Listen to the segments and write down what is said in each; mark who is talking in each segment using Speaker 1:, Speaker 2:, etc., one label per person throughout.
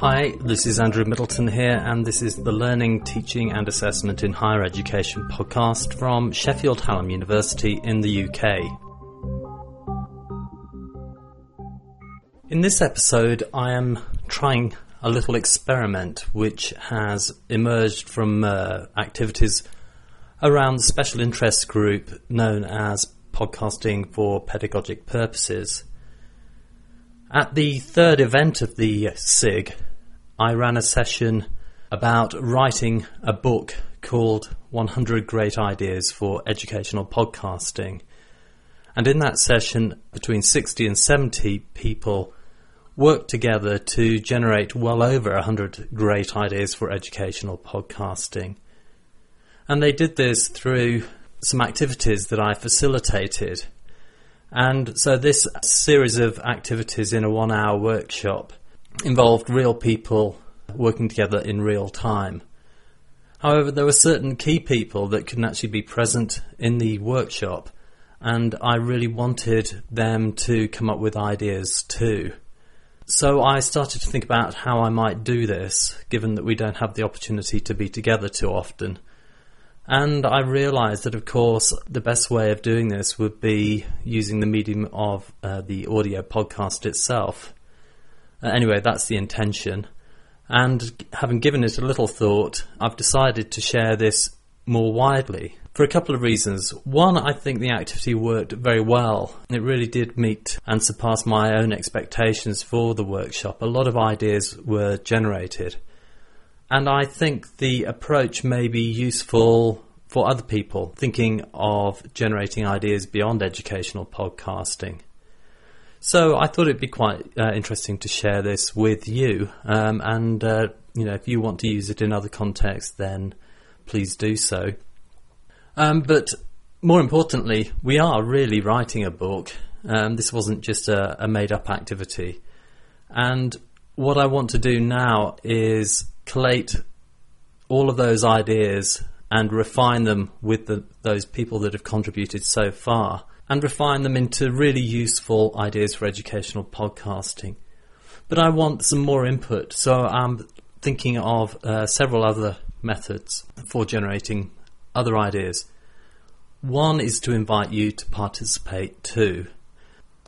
Speaker 1: Hi, this is Andrew Middleton here, and this is the Learning, Teaching and Assessment in Higher Education podcast from Sheffield Hallam University in the UK. In this episode, I am trying a little experiment which has emerged from uh, activities around the special interest group known as Podcasting for Pedagogic Purposes. At the third event of the SIG, I ran a session about writing a book called 100 Great Ideas for Educational Podcasting. And in that session, between 60 and 70 people worked together to generate well over 100 great ideas for educational podcasting. And they did this through some activities that I facilitated. And so this series of activities in a one hour workshop involved real people working together in real time. However, there were certain key people that couldn't actually be present in the workshop, and I really wanted them to come up with ideas too. So I started to think about how I might do this, given that we don't have the opportunity to be together too often. And I realised that, of course, the best way of doing this would be using the medium of uh, the audio podcast itself. Uh, anyway, that's the intention. And having given it a little thought, I've decided to share this more widely for a couple of reasons. One, I think the activity worked very well. It really did meet and surpass my own expectations for the workshop. A lot of ideas were generated. And I think the approach may be useful for other people thinking of generating ideas beyond educational podcasting. So I thought it'd be quite uh, interesting to share this with you. Um, and, uh, you know, if you want to use it in other contexts, then please do so. Um, but more importantly, we are really writing a book. Um, this wasn't just a, a made up activity. And what I want to do now is collate all of those ideas and refine them with the, those people that have contributed so far and refine them into really useful ideas for educational podcasting. But I want some more input, so I'm thinking of uh, several other methods for generating other ideas. One is to invite you to participate too.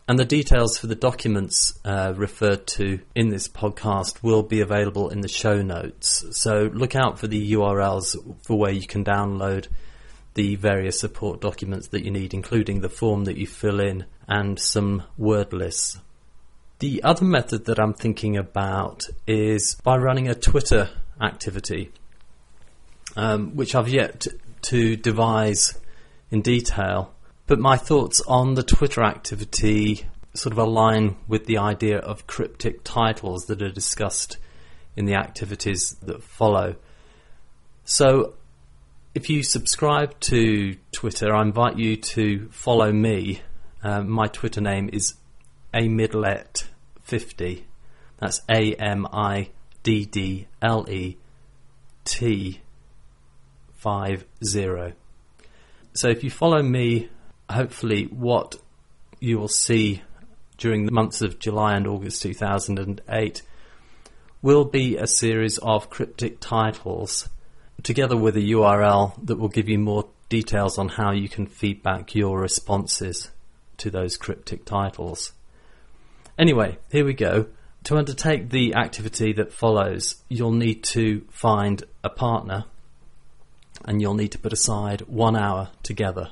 Speaker 1: And the details for the documents uh, referred to in this podcast will be available in the show notes. So look out for the URLs for where you can download the various support documents that you need, including the form that you fill in and some word lists. The other method that I'm thinking about is by running a Twitter activity, um, which I've yet to devise in detail. But my thoughts on the Twitter activity sort of align with the idea of cryptic titles that are discussed in the activities that follow. So if you subscribe to Twitter, I invite you to follow me. Um, my Twitter name is amiddlet50. That's A M I D D L E T 50. So if you follow me, hopefully what you will see during the months of July and August 2008 will be a series of cryptic titles together with a URL that will give you more details on how you can feedback your responses to those cryptic titles. Anyway, here we go. To undertake the activity that follows, you'll need to find a partner and you'll need to put aside one hour together.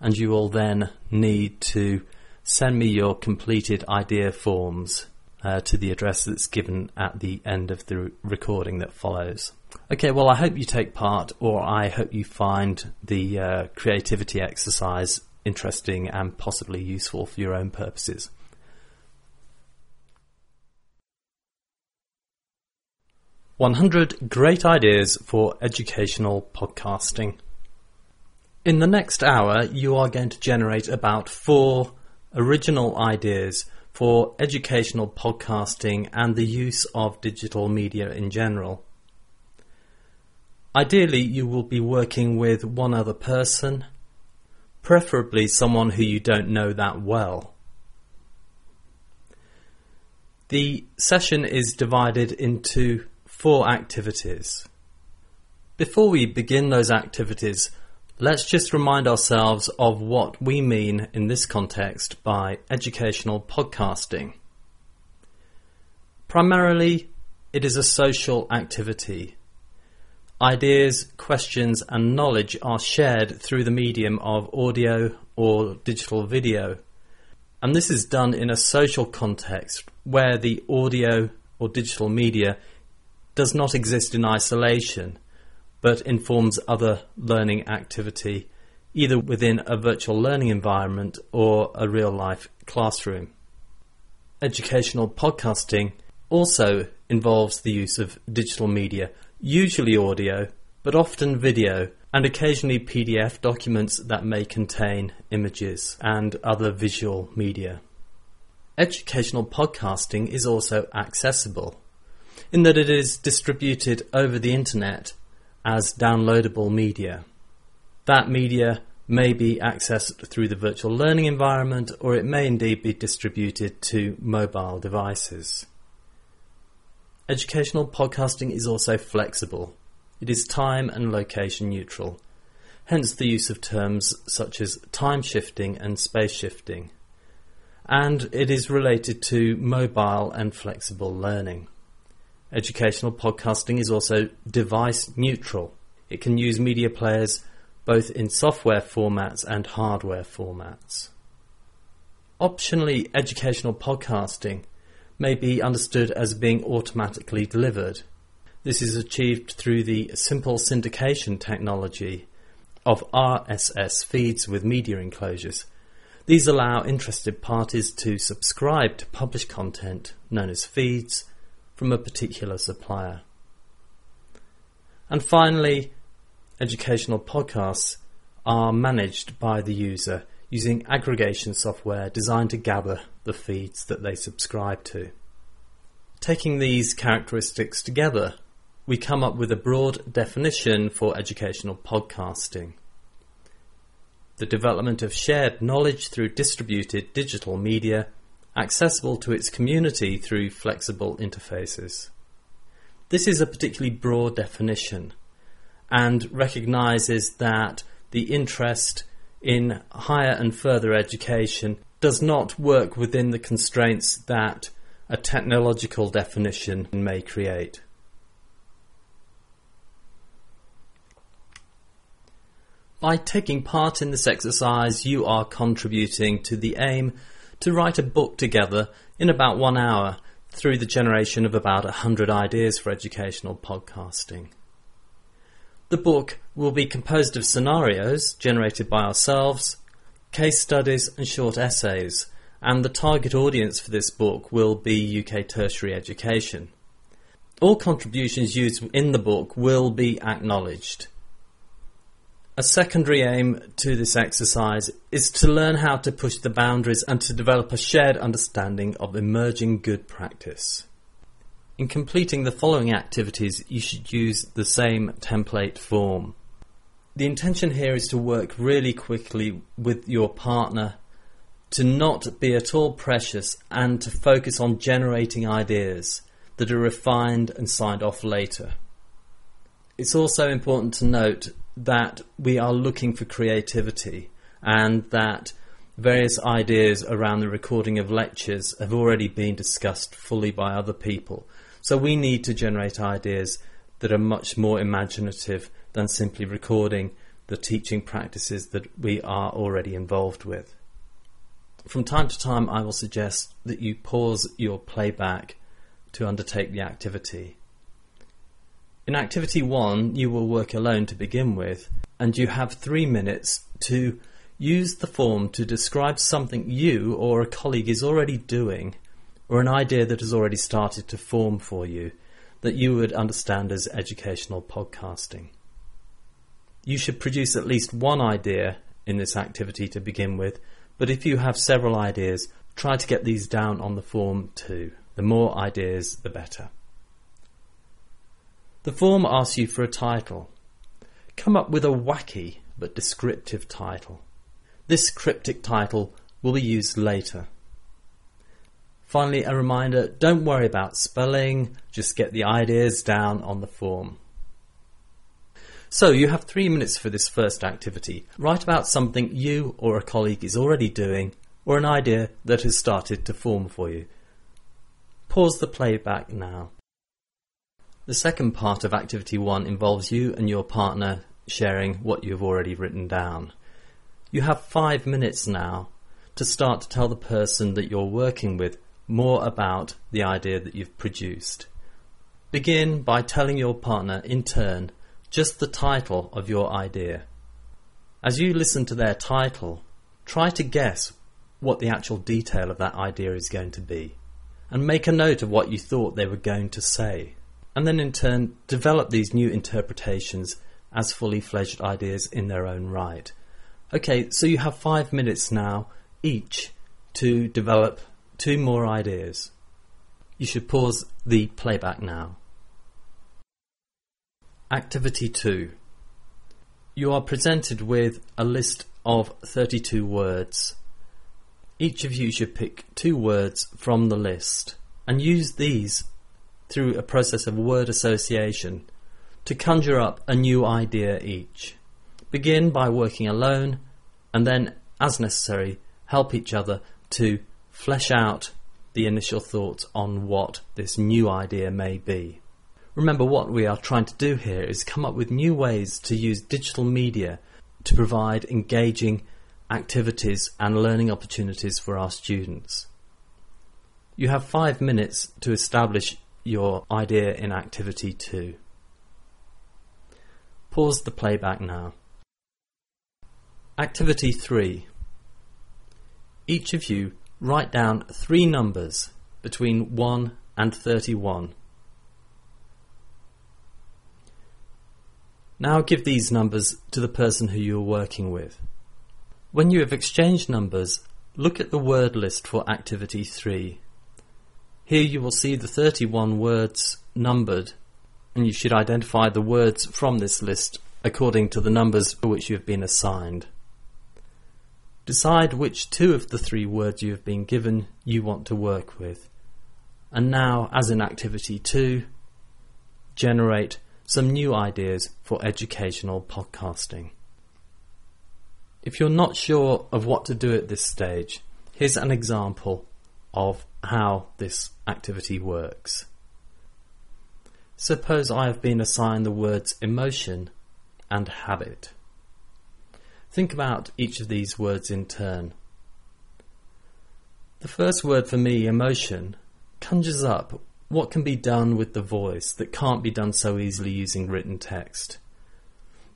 Speaker 1: And you will then need to send me your completed idea forms uh, to the address that's given at the end of the recording that follows. Okay, well, I hope you take part, or I hope you find the uh, creativity exercise interesting and possibly useful for your own purposes. One hundred great ideas for educational podcasting. In the next hour, you are going to generate about four original ideas for educational podcasting and the use of digital media in general. Ideally, you will be working with one other person, preferably someone who you don't know that well. The session is divided into four activities. Before we begin those activities, let's just remind ourselves of what we mean in this context by educational podcasting. Primarily, it is a social activity. Ideas, questions, and knowledge are shared through the medium of audio or digital video. And this is done in a social context where the audio or digital media does not exist in isolation but informs other learning activity either within a virtual learning environment or a real life classroom. Educational podcasting also involves the use of digital media, usually audio, but often video, and occasionally PDF documents that may contain images and other visual media. Educational podcasting is also accessible in that it is distributed over the internet as downloadable media. That media may be accessed through the virtual learning environment or it may indeed be distributed to mobile devices. Educational podcasting is also flexible. It is time and location neutral, hence the use of terms such as time shifting and space shifting. And it is related to mobile and flexible learning. Educational podcasting is also device neutral. It can use media players both in software formats and hardware formats. Optionally, educational podcasting may be understood as being automatically delivered. This is achieved through the simple syndication technology of RSS feeds with media enclosures. These allow interested parties to subscribe to published content known as feeds from a particular supplier. And finally, educational podcasts are managed by the user using aggregation software designed to gather the feeds that they subscribe to. Taking these characteristics together, we come up with a broad definition for educational podcasting. The development of shared knowledge through distributed digital media accessible to its community through flexible interfaces. This is a particularly broad definition and recognises that the interest in higher and further education does not work within the constraints that a technological definition may create. By taking part in this exercise, you are contributing to the aim to write a book together in about one hour through the generation of about a hundred ideas for educational podcasting. The book will be composed of scenarios generated by ourselves, case studies and short essays, and the target audience for this book will be UK tertiary education. All contributions used in the book will be acknowledged. A secondary aim to this exercise is to learn how to push the boundaries and to develop a shared understanding of emerging good practice. In completing the following activities, you should use the same template form. The intention here is to work really quickly with your partner, to not be at all precious, and to focus on generating ideas that are refined and signed off later. It's also important to note that we are looking for creativity and that various ideas around the recording of lectures have already been discussed fully by other people. So we need to generate ideas that are much more imaginative than simply recording the teaching practices that we are already involved with. From time to time, I will suggest that you pause your playback to undertake the activity. In activity one, you will work alone to begin with, and you have three minutes to use the form to describe something you or a colleague is already doing, or an idea that has already started to form for you that you would understand as educational podcasting. You should produce at least one idea in this activity to begin with, but if you have several ideas, try to get these down on the form too. The more ideas, the better. The form asks you for a title. Come up with a wacky but descriptive title. This cryptic title will be used later. Finally, a reminder don't worry about spelling, just get the ideas down on the form. So, you have three minutes for this first activity. Write about something you or a colleague is already doing or an idea that has started to form for you. Pause the playback now. The second part of Activity 1 involves you and your partner sharing what you've already written down. You have five minutes now to start to tell the person that you're working with more about the idea that you've produced. Begin by telling your partner in turn just the title of your idea. As you listen to their title, try to guess what the actual detail of that idea is going to be, and make a note of what you thought they were going to say. And then in turn, develop these new interpretations as fully fledged ideas in their own right. Okay, so you have five minutes now each to develop two more ideas. You should pause the playback now. Activity 2. You are presented with a list of 32 words. Each of you should pick two words from the list and use these through a process of word association to conjure up a new idea each. Begin by working alone and then, as necessary, help each other to flesh out the initial thoughts on what this new idea may be. Remember, what we are trying to do here is come up with new ways to use digital media to provide engaging activities and learning opportunities for our students. You have five minutes to establish your idea in activity two. Pause the playback now. Activity 3. Each of you write down three numbers between 1 and 31. Now give these numbers to the person who you are working with. When you have exchanged numbers, look at the word list for activity 3. Here you will see the 31 words numbered, and you should identify the words from this list according to the numbers for which you have been assigned. Decide which two of the three words you have been given you want to work with. And now, as in activity 2, generate some new ideas for educational podcasting. If you're not sure of what to do at this stage, here's an example of how this activity works. Suppose I have been assigned the words emotion and habit. Think about each of these words in turn. The first word for me, emotion, conjures up what can be done with the voice that can't be done so easily using written text?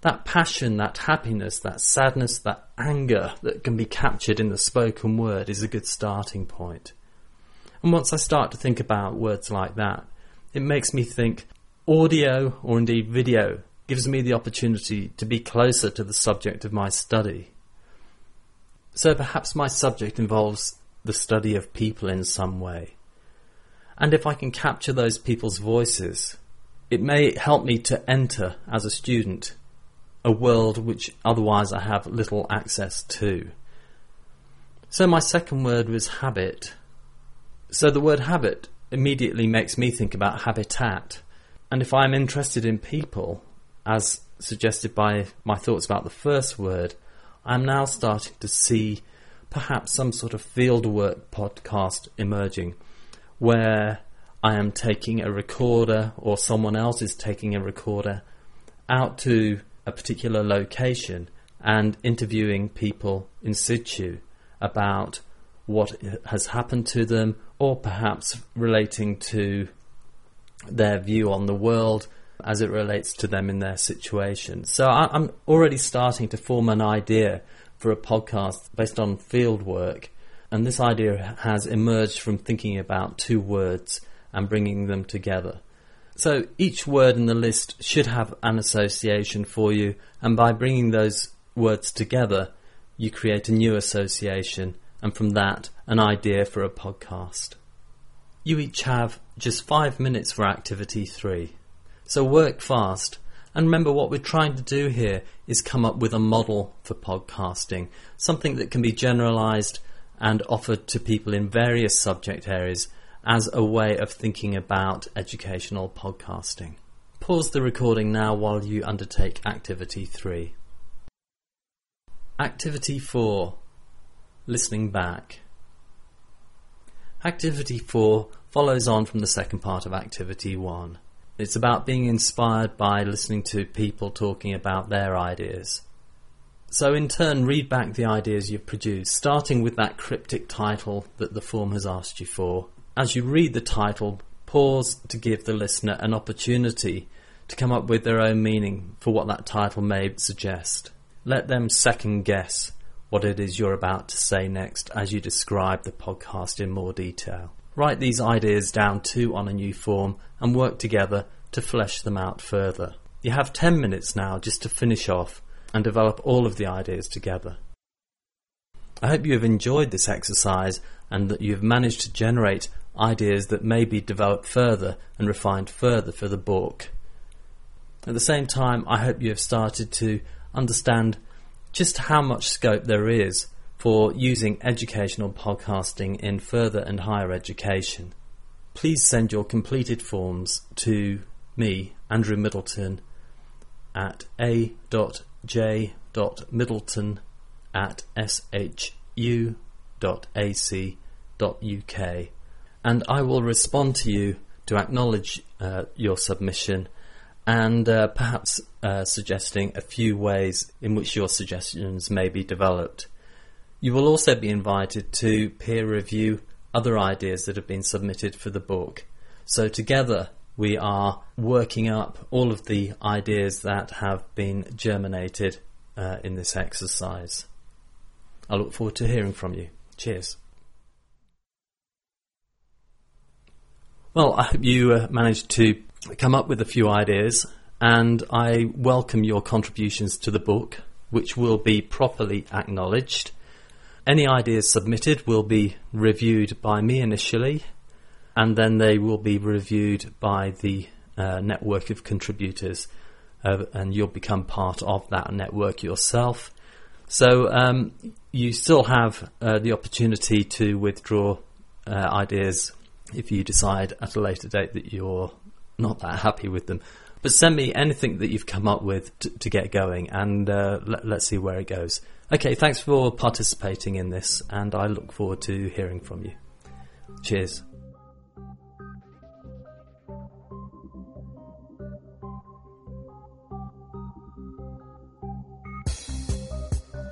Speaker 1: That passion, that happiness, that sadness, that anger that can be captured in the spoken word is a good starting point. And once I start to think about words like that, it makes me think audio or indeed video gives me the opportunity to be closer to the subject of my study. So perhaps my subject involves the study of people in some way. And if I can capture those people's voices, it may help me to enter as a student a world which otherwise I have little access to. So my second word was habit. So the word habit immediately makes me think about habitat. And if I'm interested in people, as suggested by my thoughts about the first word, I'm now starting to see perhaps some sort of fieldwork podcast emerging where I am taking a recorder or someone else is taking a recorder out to a particular location and interviewing people in situ about what has happened to them or perhaps relating to their view on the world as it relates to them in their situation. So I, am already starting to form an idea for a podcast based on field work and this idea has emerged from thinking about two words and bringing them together. So each word in the list should have an association for you, and by bringing those words together, you create a new association, and from that, an idea for a podcast. You each have just five minutes for activity three. So work fast. And remember, what we're trying to do here is come up with a model for podcasting, something that can be generalized and offered to people in various subject areas as a way of thinking about educational podcasting. Pause the recording now while you undertake Activity 3. Activity 4 Listening Back. Activity 4 follows on from the second part of Activity 1. It's about being inspired by listening to people talking about their ideas. So, in turn, read back the ideas you've produced, starting with that cryptic title that the form has asked you for. As you read the title, pause to give the listener an opportunity to come up with their own meaning for what that title may suggest. Let them second guess what it is you're about to say next as you describe the podcast in more detail. Write these ideas down too on a new form and work together to flesh them out further. You have 10 minutes now just to finish off and develop all of the ideas together. I hope you have enjoyed this exercise and that you have managed to generate ideas that may be developed further and refined further for the book. At the same time, I hope you have started to understand just how much scope there is for using educational podcasting in further and higher education. Please send your completed forms to me, Andrew Middleton, at a.j.middleton at shu.ac.uk and I will respond to you to acknowledge uh, your submission and uh, perhaps uh, suggesting a few ways in which your suggestions may be developed. You will also be invited to peer review other ideas that have been submitted for the book. So, together, we are working up all of the ideas that have been germinated uh, in this exercise. I look forward to hearing from you. Cheers. Well, I hope you uh, managed to come up with a few ideas, and I welcome your contributions to the book, which will be properly acknowledged. Any ideas submitted will be reviewed by me initially, and then they will be reviewed by the uh, network of contributors, uh, and you'll become part of that network yourself. So um, you still have uh, the opportunity to withdraw uh, ideas if you decide at a later date that you're not that happy with them. But send me anything that you've come up with to, to get going, and uh, let, let's see where it goes. Okay, thanks for participating in this, and I look forward to hearing from you. Cheers.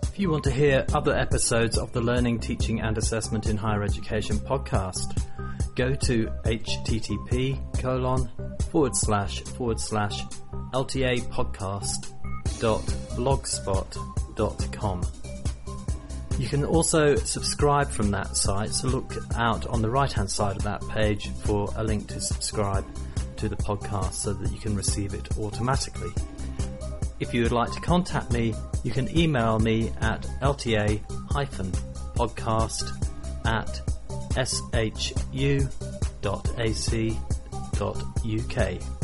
Speaker 1: If you want to hear other episodes of the Learning, Teaching and Assessment in Higher Education podcast, go to http colon forward slash forward slash LTA podcast dot blogspot dot com. You can also subscribe from that site, so look out on the right hand side of that page for a link to subscribe to the podcast so that you can receive it automatically. If you would like to contact me, you can email me at lta podcast at shu.ac.uk www.ecom.uk.